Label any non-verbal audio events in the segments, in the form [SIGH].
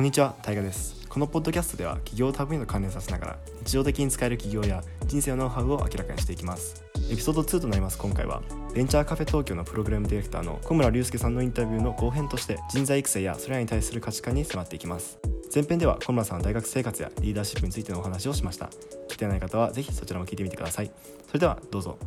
こんにちは、タイガです。このポッドキャストでは企業多分の関連させながら日常的に使える企業や人生のノウハウを明らかにしていきます。エピソード2となります今回はベンチャーカフェ東京のプログラムディレクターの小村隆介さんのインタビューの後編として人材育成やそれらに対する価値観に迫っていきます。前編では小村さんの大学生活やリーダーシップについてのお話をしました。聞いてない方はぜひそちらも聞いてみてください。それではどうぞ。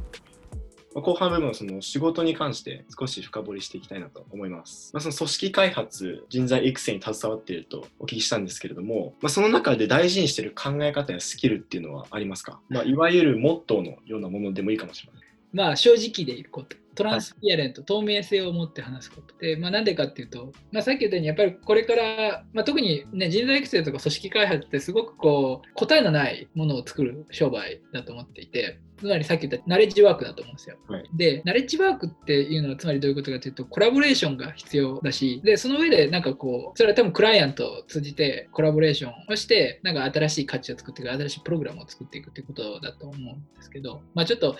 後半部分はその仕事に関して少し深掘りしていきたいなと思います。まあ、その組織開発、人材育成に携わっているとお聞きしたんですけれども、まあ、その中で大事にしている考え方やスキルっていうのはありますか、まあ、いわゆるモットーのようなものでもいいかもしれません。まあ正直でいること。トランスピアレント、透明性を持って話すことで、まあ、なんでかっていうと、まあ、さっき言ったようにやっぱりこれから、まあ、特に、ね、人材育成とか組織開発ってすごくこう答えのないものを作る商売だと思っていてつまりさっき言ったナレッジワークだと思うんですよ。はい、でナレッジワークっていうのはつまりどういうことかというとコラボレーションが必要だしでその上でなんかこうそれは多分クライアントを通じてコラボレーションをしてなんか新しい価値を作っていく新しいプログラムを作っていくっていうことだと思うんですけど、まあ、ちょっと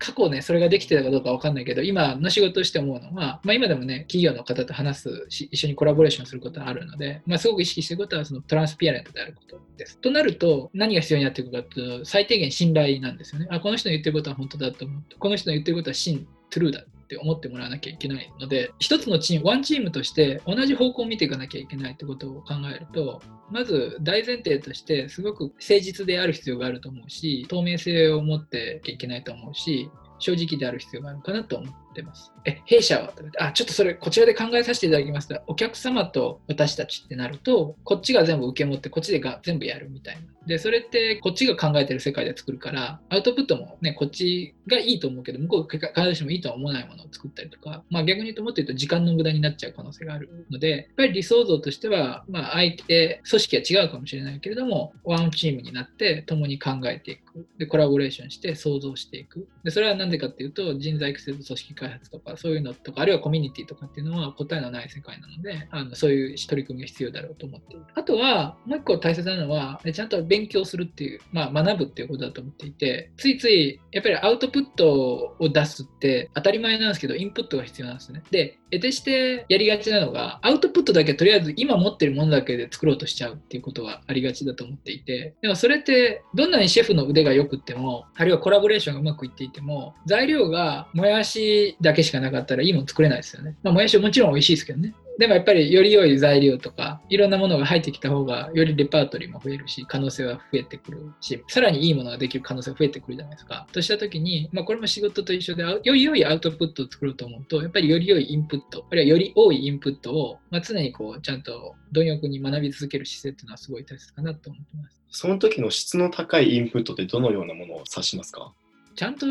過去ね、それができてたかどうかわかんないけど、今の仕事として思うのは、まあ、今でもね、企業の方と話すし、一緒にコラボレーションすることはあるので、まあ、すごく意識してることは、そのトランスピアレントであることです。となると、何が必要になっていくかというと、最低限信頼なんですよね。あ、この人の言ってることは本当だと思う。この人の言ってることは真、トゥルーだって思ってもらわなきゃいけないので、一つのチーム、ワンチームとして同じ方向を見ていかなきゃいけないってことを考えると、まず大前提としてすごく誠実である必要があると思うし、透明性を持っていけないと思うし、正直である必要があるかなと思ってます。え、弊社は？あ、ちょっとそれ、こちらで考えさせていただきますと、お客様と私たちってなると、こっちが全部受け持って、こっちでが全部やるみたいな。で、それってこっちが考えてる世界で作るから、アウトプットもね、こっちがいいと思うけど、向こうが必ずしもいいとは思わないものを作ったりとか、まあ逆に言うともっと言うと時間の無駄になっちゃう可能性があるので、やっぱり理想像としては、まあ相手、組織は違うかもしれないけれども、ワンチームになって共に考えていく。で、コラボレーションして想像していく。で、それは何でかっていうと、人材育成と組織開発とか、そういうのとか、あるいはコミュニティとかっていうのは答えのない世界なので、あのそういう取り組みが必要だろうと思っている。あとは、もう一個大切なのは、ちゃんと勉強するっていう、まあ、学ぶっていうことだと思っていて、ついつい、やっぱりアウトプットを出すって当たり前なんですけど、インプットが必要なんですね。で、得てしてやりがちなのが、アウトプットだけとりあえず今持ってるものだけで作ろうとしちゃうっていうことがありがちだと思っていて、でもそれってどんなにシェフの腕が良くっても、あるいはコラボレーションがうまくいっていても、材料がもやしだけしかなかったらいいもの作れないですよね。まあ、もやしはもちろん美味しいですけどね。でもやっぱりより良い材料とかいろんなものが入ってきた方がよりレパートリーも増えるし可能性は増えてくるしさらにいいものができる可能性が増えてくるじゃないですか。とした時に、まあ、これも仕事と一緒でより良いアウトプットを作ろうと思うとやっぱりより良いインプットあるいはより多いインプットを、まあ、常にこうちゃんと貪欲に学び続ける姿勢っていうのはすごい大切かなと思ってます。その時の質の高いインプットってどのようなものを指しますか？ちゃんと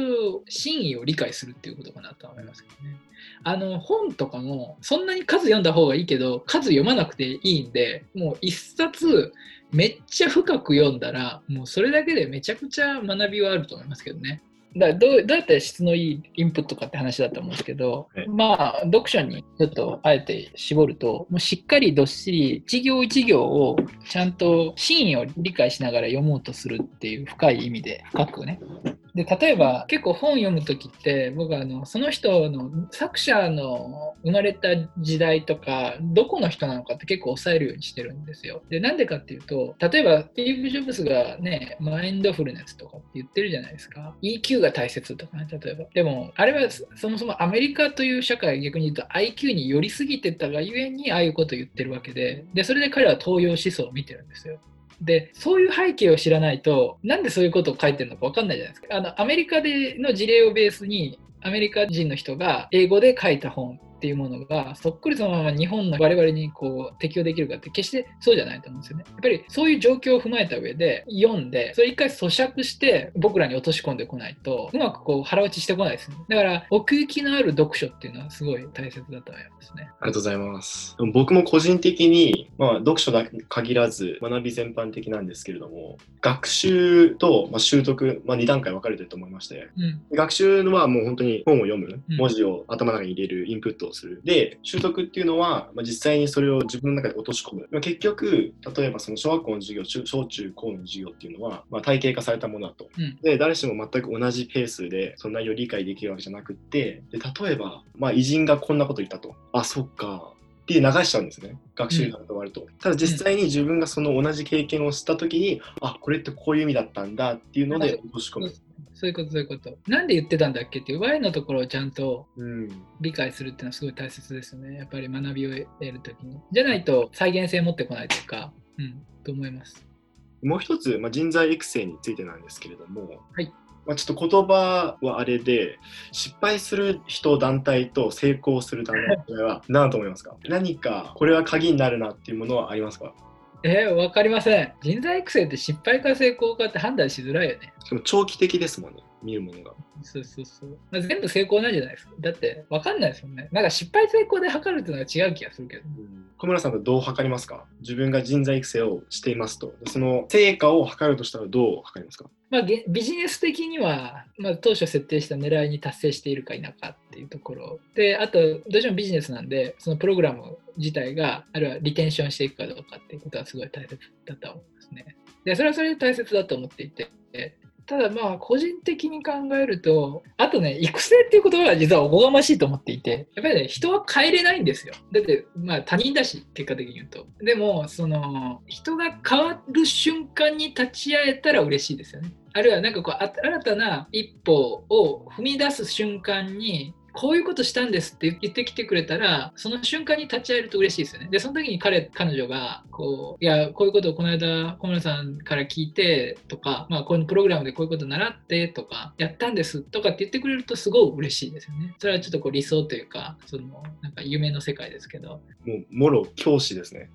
真意を理解するっていうことかなと思いますけどね。あの本とかもそんなに数読んだ方がいいけど数読まなくていいんでもう一冊めっちゃ深く読んだらもうそれだけでめちゃくちゃ学びはあると思いますけどね。だどうどうやって質のいいインプットかって話だと思うんですけど、まあ読書にちょっとあえて絞るともうしっかりどっしり一行一行をちゃんと真意を理解しながら読もうとするっていう深い意味で深くねで例えば結構本読む時って僕はあのその人の作者の生まれた時代とかどこの人なのかって結構抑えるようにしてるんですよ。でなんでかっていうと例えばスティーブ・ジョブズがねマインドフルネスとかって言ってるじゃないですか EQ が大切とかね例えば。でもあれはそもそもアメリカという社会逆に言うと IQ に寄りすぎてたがゆえにああいうことを言ってるわけででそれで彼は東洋思想を見てるんですよ。でそういう背景を知らないとなんでそういうことを書いてるのか分かんないじゃないですか。あのアメリカでの事例をベースにアメリカ人の人が英語で書いた本っていうものがそっくりそのまま日本の我々にこう適用できるかって決してそうじゃないと思うんですよね。やっぱりそういう状況を踏まえた上で読んでそれ一回咀嚼して僕らに落とし込んでこないとうまくこう腹落ちしてこないですね。だから奥行きのある読書っていうのはすごい大切だと思いますね。ありがとうございます。僕も個人的に、まあ、読書だけ限らず学び全般的なんですけれども学習と、まあ、習得、まあ、2段階分かれてると思いまして、うん、学習はもう本当に本を読む、文字を頭の中に入れるインプットをする。で習得っていうのは、まあ、実際にそれを自分の中で落とし込む、まあ、結局例えばその小学校の授業小中高の授業っていうのは、まあ、体系化されたものだと、うん、で誰しも全く同じペースでその内容を理解できるわけじゃなくってで例えば、まあ、偉人がこんなこと言ったと。あそっか。っって流しちゃうんですね。学習が終わると。ただ実際に自分がその同じ経験をした時に、あ、これってこういう意味だったんだっていうので落とし込む。そういうこと、そういうこと。なんで言ってたんだっけっていう Y のところをちゃんと理解するっていうのはすごい大切ですよね。やっぱり学びを得るときに。じゃないと再現性持ってこないというか、うん、と思います。もう一つ、まあ、人材育成についてなんですけれども、はい、まあ、ちょっと言葉はあれで、失敗する人団体と成功する団体は何だと思いますか？何かこれは鍵になるなっていうものはありますか？えー、わかりません。人材育成って失敗か成功かって判断しづらいよね。でも長期的ですもんね、見るものが。そうそうそう。まあ、全部成功なんじゃないですか。だってわかんないですもんね。なんか失敗成功で測るっていうのは違う気がするけど。うん小村さんとどう測りますか？自分が人材育成をしていますと。その成果を測るとしたらどう測りますか？まあ、ビジネス的には、まあ、当初設定した狙いに達成しているか否かっていうところであとどうしてもビジネスなんでそのプログラム自体があるいはリテンションしていくかどうかっていうことはすごい大切だと思いますね。でそれはそれで大切だと思っていてただまあ個人的に考えるとあとね育成っていう言葉は実はおこがましいと思っていてやっぱりね人は変えれないんですよ。だってまあ他人だし結果的に言うと。でもその人が変わる瞬間に立ち会えたら嬉しいですよね。あるいはなんかこう新たな一歩を踏み出す瞬間にこういうことしたんですって言ってきてくれたら、その瞬間に立ち会えると嬉しいですよね。で、その時に彼、彼女が、こう、いや、こういうことをこの間、小村さんから聞いてとか、まあ、このプログラムでこういうこと習ってとか、やったんですとかって言ってくれるとすごい嬉しいですよね。それはちょっとこう理想というか、その、なんか夢の世界ですけど。もう、もろ教師ですね。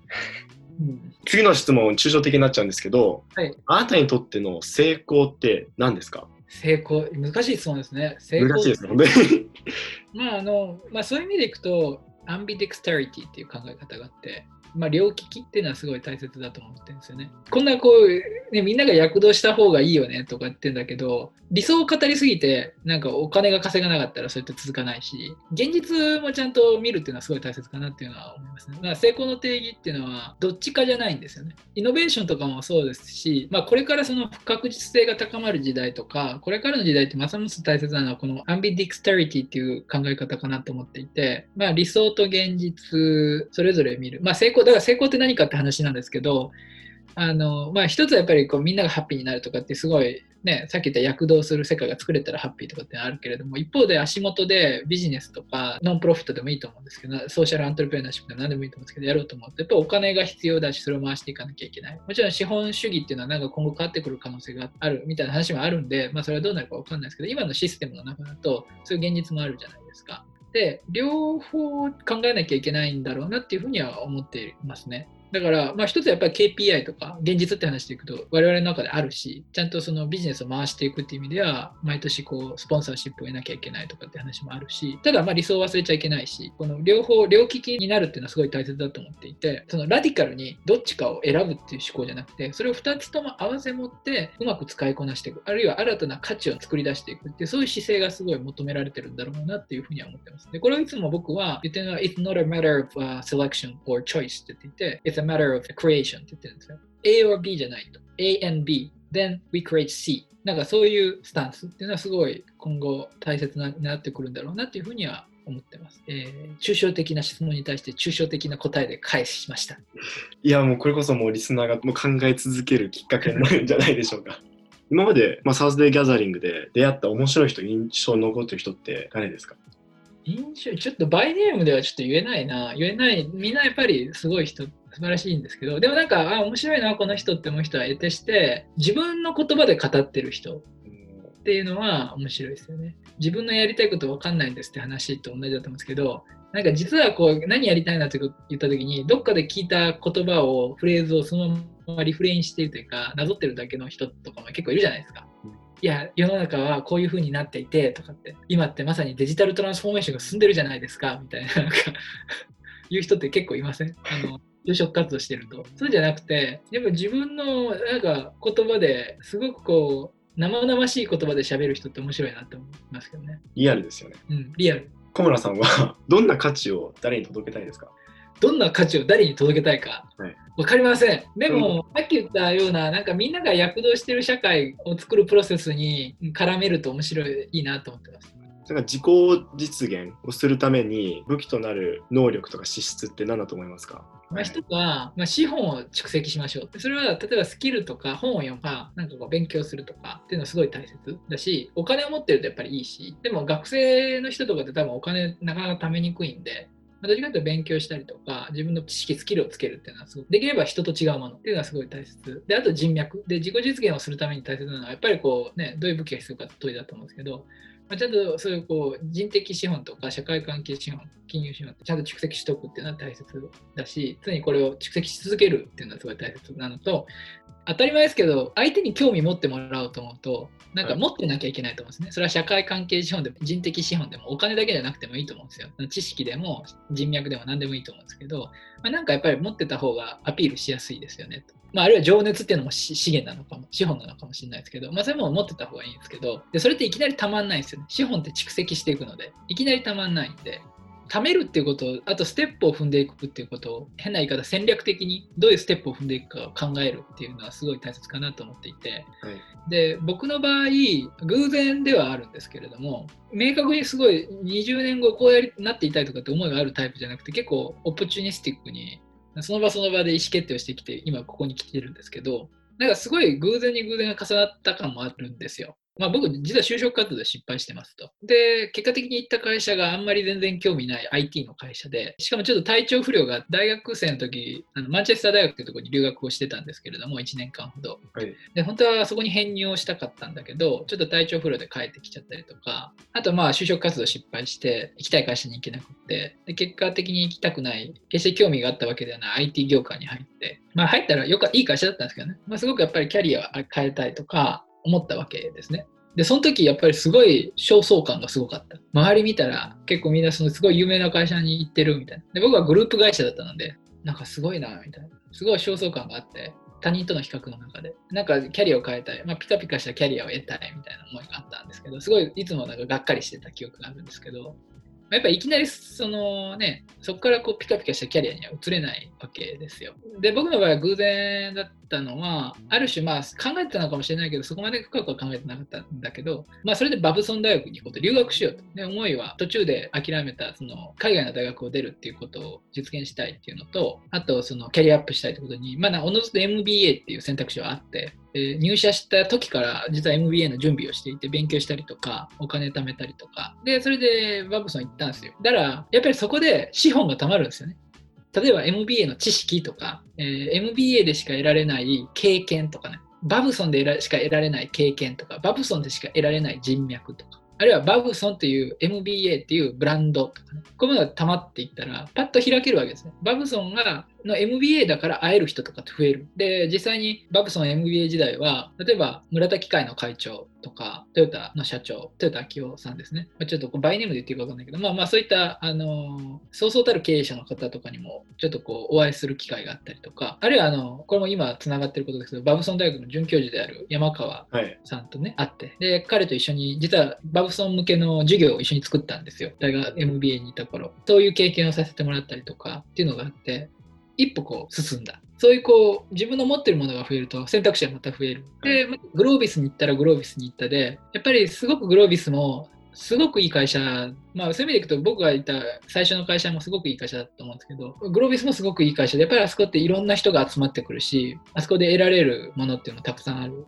うん、次の質問、抽象的になっちゃうんですけど、はい、あなたにとっての成功って何ですか？成功、難しい質問ですね。成功難しいですね。まああのまあ、そういう意味でいくと、アンビデクスタリティっていう考え方があって、まあ、両利きっていうのはすごい大切だと思ってるんですよね。こんなこう、ね、みんなが躍動した方がいいよねとか言ってんだけど、理想を語りすぎて、なんかお金が稼がなかったらそうやって続かないし、現実もちゃんと見るっていうのはすごい大切かなっていうのは思いますね。まあ、成功の定義っていうのは、どっちかじゃないんですよね。イノベーションとかもそうですし、まあ、これからその不確実性が高まる時代とか、これからの時代ってますます大切なのは、このアンビディクスタリティっていう考え方かなと思っていて、まあ、理想と現実、それぞれ見る。まあ、成功、だから成功って何かって話なんですけど、あのまあ、一つはやっぱりこうみんながハッピーになるとかってすごいね、さっき言った躍動する世界が作れたらハッピーとかってあるけれども、一方で足元でビジネスとかノンプロフィットでもいいと思うんですけど、ソーシャルアントレプレナーシップでも何でもいいと思うんですけど、やろうと思うと、やっぱお金が必要だし、それを回していかなきゃいけない。もちろん資本主義っていうのはなんか今後変わってくる可能性があるみたいな話もあるんで、まあそれはどうなるかわかんないですけど、今のシステムの中だと、そういう現実もあるじゃないですか。で、両方考えなきゃいけないんだろうなっていうふうには思っていますね。だから、まあ、一つやっぱり KPI とか現実って話でいくと我々の中であるしちゃんとそのビジネスを回していくっていう意味では毎年こうスポンサーシップを得なきゃいけないとかって話もあるしただまあ理想を忘れちゃいけないしこの両方両利きになるっていうのはすごい大切だと思っていてそのラディカルにどっちかを選ぶっていう思考じゃなくてそれを2つとも合わせ持ってうまく使いこなしていくあるいは新たな価値を作り出していくっていうそういう姿勢がすごい求められてるんだろうなっていうふうには思ってます。でこれをいつも僕は言ってるのは It's not a matter of、selection or choice って言っていて matter of creation って言ってるんですよ。A or B じゃないと。A and B, then we create C. なんかそういうスタンスっていうのはすごい今後大切になってくるんだろうなっていうふうには思ってます。えー、抽象的な質問に対して抽象的な答えで返しました。いや、もうこれこそもうリスナーがもう考え続けるきっかけになるんじゃないでしょうか。[LAUGHS] 今まで、まあ、サウスデーギャザリングで出会った面白い人、印象に残ってる人って誰ですか？印象、ちょっとバイネームではちょっと言えないな。言えない。みんなやっぱりすごい人素晴らしいんですけど、でもなんか、あ、面白いな、この人って思う人は得てして、自分の言葉で語ってる人っていうのは面白いですよね。自分のやりたいこと分かんないんですって話と同じだと思うんですけど、なんか実はこう何やりたいなって言った時にどっかで聞いた言葉をフレーズをそのままリフレインしているというかなぞってるだけの人とかも結構いるじゃないですか。いや世の中はこういう風になっていてとかって今ってまさにデジタルトランスフォーメーションが進んでるじゃないですかみたいななんかいう人って結構いません？あの就職活動してると。そうじゃなくて、やっぱ自分のなんか言葉ですごくこう、生々しい言葉で喋る人って面白いなって思いますけどね。リアルですよね。うん、リアル。小村さんは [LAUGHS] どんな価値を誰に届けたいですか？どんな価値を誰に届けたいか、はい、分かりません。でも、うん、さっき言ったような、なんかみんなが躍動してる社会を作るプロセスに絡めると面白いいいなと思ってます。だから自己実現をするために武器となる能力とか資質って何だと思いますか？まあ、一つは、まあ、資本を蓄積しましょう。それは、例えばスキルとか本を読むか、なんかこう勉強するとかっていうのはすごい大切だし、お金を持ってるとやっぱりいいし、でも学生の人とかって多分お金なかなか貯めにくいんで、まあ、どっちかというと勉強したりとか、自分の知識、スキルをつけるっていうのはすごく、できれば人と違うものっていうのはすごい大切。で、あと人脈。で、自己実現をするために大切なのは、やっぱりこうね、どういう武器が必要かって問いだと思うんですけど、ちゃんとそういうこう人的資本とか社会関係資本、金融資本ってちゃんと蓄積しておくっていうのは大切だし、常にこれを蓄積し続けるっていうのはすごい大切なのと、当たり前ですけど、相手に興味持ってもらおうと思うと、なんか持ってなきゃいけないと思うんですね。それは社会関係資本でも人的資本でもお金だけじゃなくてもいいと思うんですよ。知識でも人脈でも何でもいいと思うんですけど、まあ、なんかやっぱり持ってた方がアピールしやすいですよねと。まあ、あるいは情熱っていうのも資源なのかも、資本なのかもしれないですけど、まあ、それも持ってた方がいいんですけど、でそれっていきなりたまんないんですよね。資本って蓄積していくので、いきなりたまんないんで、貯めるっていうことあとステップを踏んでいくっていうことを変な言い方戦略的にどういうステップを踏んでいくかを考えるっていうのはすごい大切かなと思っていて、はい、で僕の場合偶然ではあるんですけれども明確にすごい20年後こうやりなっていたいとかって思いがあるタイプじゃなくて結構オプチュニスティックにその場その場で意思決定をしてきて今ここに来てるんですけどなんかすごい偶然に偶然が重なった感もあるんですよ。まあ、僕、実は就職活動で失敗してますと。で、結果的に行った会社があんまり全然興味ない IT の会社で、しかもちょっと体調不良が大学生の時、あのマンチェスター大学というところに留学をしてたんですけれども、1年間ほど。はい、で、本当はそこに編入をしたかったんだけど、ちょっと体調不良で帰ってきちゃったりとか、あとまあ就職活動失敗して、行きたい会社に行けなくて、で結果的に行きたくない、決して興味があったわけではない IT 業界に入って、まあ入ったらよかいい会社だったんですけどね、まあ、すごくやっぱりキャリアを変えたいとか思ったわけですね。で、その時やっぱりすごい焦燥感がすごかった。周り見たら結構みんなそのすごい有名な会社に行ってるみたいな。で、僕はグループ会社だったので、なんかすごいな、みたいな。すごい焦燥感があって、他人との比較の中で。なんかキャリアを変えたい。まあ、ピカピカしたキャリアを得たいみたいな思いがあったんですけど、すごいいつもなんかがっかりしてた記憶があるんですけど、やっぱいきなりそのね、そこからこうピカピカしたキャリアには移れないわけですよ。で、僕の場合は偶然だったのは、ある種まあ考えてたのかもしれないけど、そこまで深くは考えてなかったんだけど、まあそれでバブソン大学に行こうと留学しようと。で、思いは途中で諦めたその海外の大学を出るっていうことを実現したいっていうのと、あとそのキャリアアップしたいってことに、まあおのずと MBA っていう選択肢はあって、え入社した時から実は MBA の準備をしていて勉強したりとかお金貯めたりとか。でそれでバブソン行ったんですよ。だからやっぱりそこで資本が貯まるんですよね。例えば MBA の知識とか、えー、MBA でしか得られない経験とかね。バブソンでしか得られない経験とかバブソンでしか得られない人脈とか。あるいはバブソンという MBA っていうブランドとかね、こういうものが溜まっていったら、パッと開けるわけですね。バブソンがの MBA だから会える人とかって増える。で、実際にバブソン MBA 時代は、例えば村田機械の会長とか、トヨタの社長、トヨタ昭夫さんですね。まちょっとバイネームで言っていいか分かんないけど、まあまあそういった、あの、そうそうたる経営者の方とかにも、ちょっとこう、お会いする機会があったりとか、あるいは、あの、これも今つながってることですけど、バブソン大学の准教授である山川さんとね、はい、会って、で、彼と一緒に、実はバブソン向けの授業を一緒に作ったんですよ。大学 MBA にいた頃。そういう経験をさせてもらったりとかっていうのがあって、一歩こう進んだ。そういうこう自分の持ってるものが増えると選択肢はまた増える。で、グロービスに行ったらグロービスに行ったで、やっぱりすごくグロービスもすごくいい会社、まあそういう意味でいくと僕がいた最初の会社もすごくいい会社だと思うんですけど、グロービスもすごくいい会社で、やっぱりあそこっていろんな人が集まってくるし、あそこで得られるものっていうのもたくさんある。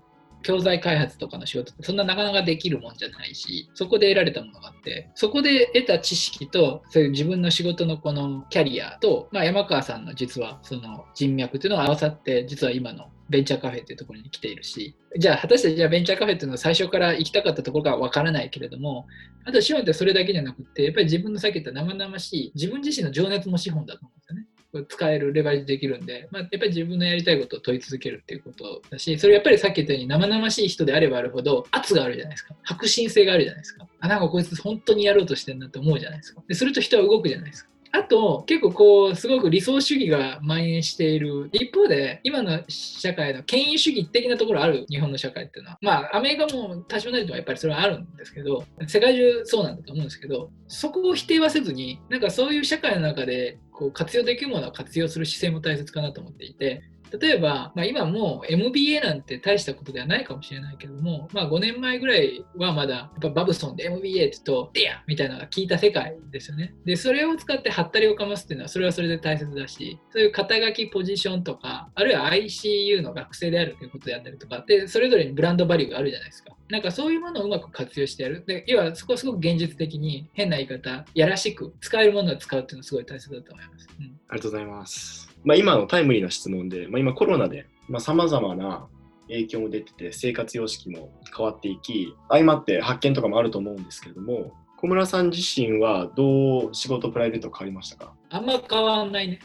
教材開発とかの仕事ってそんななかなかできるもんじゃないし、そこで得られたものがあって、そこで得た知識と、そういう自分の仕事のこのキャリアと、まあ、山川さんの実はその人脈っていうのが合わさって、実は今のベンチャーカフェっていうところに来ているし、じゃあ果たしてじゃあベンチャーカフェっていうのは最初から行きたかったところかわからないけれども、あと資本ってそれだけじゃなくて、やっぱり自分のさっき言った生々しい、自分自身の情熱も資本だと思うんですよね。使える、レバレッジできるんで、まあ、やっぱり自分のやりたいことを問い続けるっていうことだし、それやっぱりさっき言ったように生々しい人であればあるほど圧があるじゃないですか。迫真性があるじゃないですか。あ、なんかこいつ本当にやろうとしてんなって思うじゃないですか。ですると人は動くじゃないですか。あと、結構こう、すごく理想主義が蔓延している。一方で、今の社会の権威主義的なところある日本の社会っていうのは、まあ、アメリカも多少なりともやっぱりそれはあるんですけど、世界中そうなんだと思うんですけど、そこを否定はせずに、なんかそういう社会の中でこう活用できるものは活用する姿勢も大切かなと思っていて、例えば、まあ、今も MBA なんて大したことではないかもしれないけども、まあ、5年前ぐらいはまだやっぱ Babson で MBA って言うと、ドヤみたいなのが効いた世界ですよね。で、それを使ってハッタリをかますっていうのは、それはそれで大切だし、そういう肩書きポジションとか、あるいは ICU の学生であるということであったりとか、で、それぞれにブランドバリューがあるじゃないですか。なんかそういうものをうまく活用してやる。で、要はそこはすごく現実的に変な言い方、やらしく使えるものを使うっていうのはすごい大切だと思います。うん、ありがとうございます。まあ、今のタイムリーな質問で、まあ、今コロナでさまざ、まな影響も出てて生活様式も変わっていき相まって発見とかもあると思うんですけれども小村さん自身はどう仕事プライベート変わりましたか？あんま変わんないね、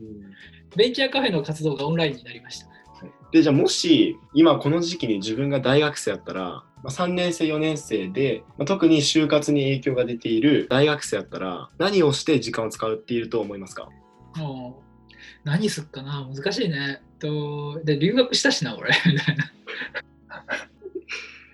うん、ベンチャーカフェの活動がオンラインになりました。でじゃあもし今この時期に自分が大学生やったら3年生4年生で、まあ、特に就活に影響が出ている大学生やったら何をして時間を使うっていると思いますか？何すっかな？難しいね。とで留学したしな俺みたいな。[LAUGHS]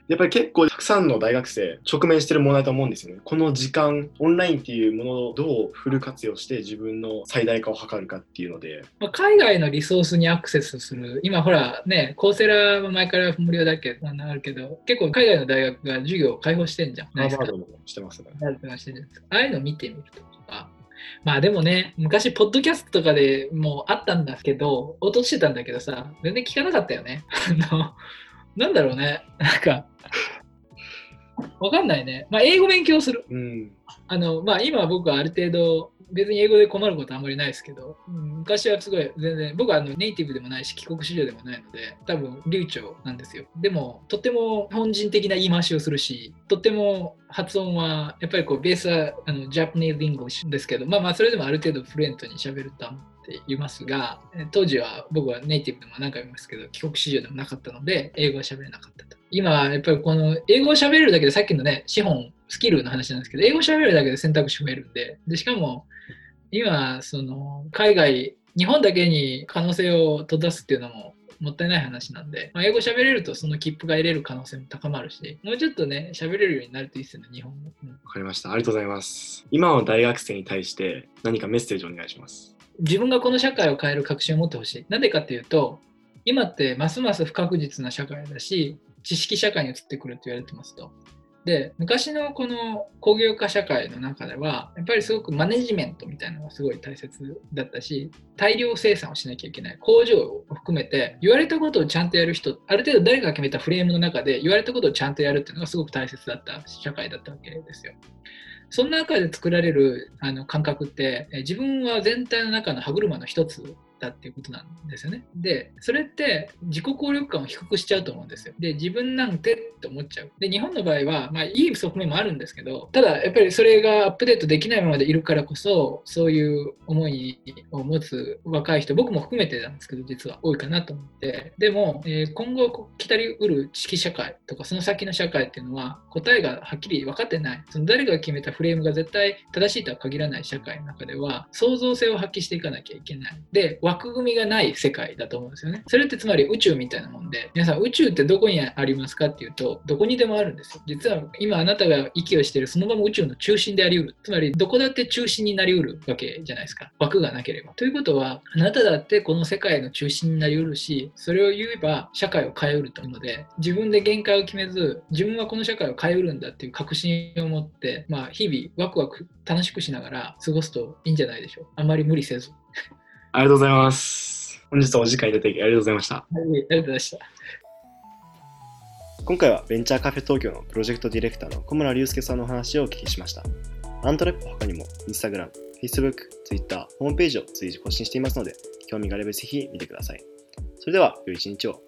やっぱり結構たくさんの大学生直面してる問題と思うんですよね。この時間、オンラインっていうものをどうフル活用して自分の最大化を図るかっていうので。まあ、海外のリソースにアクセスする。今ほらね、コーセラは前から無料だけ？ど、あるけど、結構海外の大学が授業を開放してんじゃん。ハーバードもしてますね。ああいうの見てみると。まあでもね、昔、ポッドキャストとかでもあったんだけど、落としてたんだけどさ、全然聞かなかったよね。[LAUGHS] あの、なんだろうね。なんか、わかんないね。まあ、英語勉強する。うん、あの、まあ、今僕はある程度、別に英語で困ることはあんまりないですけど、うん、昔はすごい全然、僕はあのネイティブでもないし、帰国子女でもないので、多分流暢なんですよ。でも、とっても日本人的な言い回しをするし、とっても発音は、やっぱりこう、ベースはあの Japanese English ですけど、まあまあ、それでもある程度 fluent に喋ると思いますが、当時は僕はネイティブでも何回も言いますけど、帰国子女でもなかったので、英語は喋れなかったと。今、やっぱりこの英語を喋るだけで、さっきのね、資本、スキルの話なんですけど、英語喋るだけで選択肢増えるんで、でしかも、今、その、海外、日本だけに可能性を閉ざすっていうのももったいない話なんで、まあ、英語喋れるとその切符が得れる可能性も高まるし、もうちょっとね、喋れるようになるといいですよね、日本語。わ、うん、かりました。ありがとうございます。今の大学生に対して何かメッセージをお願いします。自分がこの社会を変える確信を持ってほしい。なんでかっていうと、今ってますます不確実な社会だし、知識社会に移ってくると言われてますと。で昔のこの工業化社会の中ではやっぱりすごくマネジメントみたいなのがすごい大切だったし大量生産をしなきゃいけない工場を含めて言われたことをちゃんとやる人ある程度誰かが決めたフレームの中で言われたことをちゃんとやるっていうのがすごく大切だった社会だったわけですよ。そんな中で作られるあの感覚って自分は全体の中の歯車の一つったっていうことなんですよね。で、それって自己効力感を低くしちゃうと思うんですよ。で、自分なんてって思っちゃう。で、日本の場合は、まあ、いい側面もあるんですけど、ただ、やっぱりそれがアップデートできないままでいるからこそ、そういう思いを持つ若い人、僕も含めてなんですけど、実は多いかなと思って、でも、えー、今後来たりうる知識社会とか、その先の社会っていうのは、答えがはっきり分かってない。その誰が決めたフレームが絶対正しいとは限らない社会の中では、創造性を発揮していかなきゃいけない。で、枠組みがない世界だと思うんですよね。それってつまり宇宙みたいなもんで、皆さん宇宙ってどこにありますかっていうと、どこにでもあるんですよ。実は今あなたが息をしているそのまま宇宙の中心であり得る。つまりどこだって中心になり得るわけじゃないですか。枠がなければ。ということは、あなただってこの世界の中心になり得るし、それを言えば社会を変えうると思うので、自分で限界を決めず、自分はこの社会を変えうるんだっていう確信を持って、まあ日々ワクワク楽しくしながら過ごすといいんじゃないでしょう。あまり無理せず。ありがとうございます。本日はお時間いただきありがとうございました。はい、ありがとうございました。今回はベンチャーカフェ東京のプロジェクトディレクターの小村隆介さんのお話をお聞きしました。アントレップ他にも Instagram、Facebook、Twitter、ホームページを随時更新していますので、興味があればぜひ見てください。それでは、良い一日を。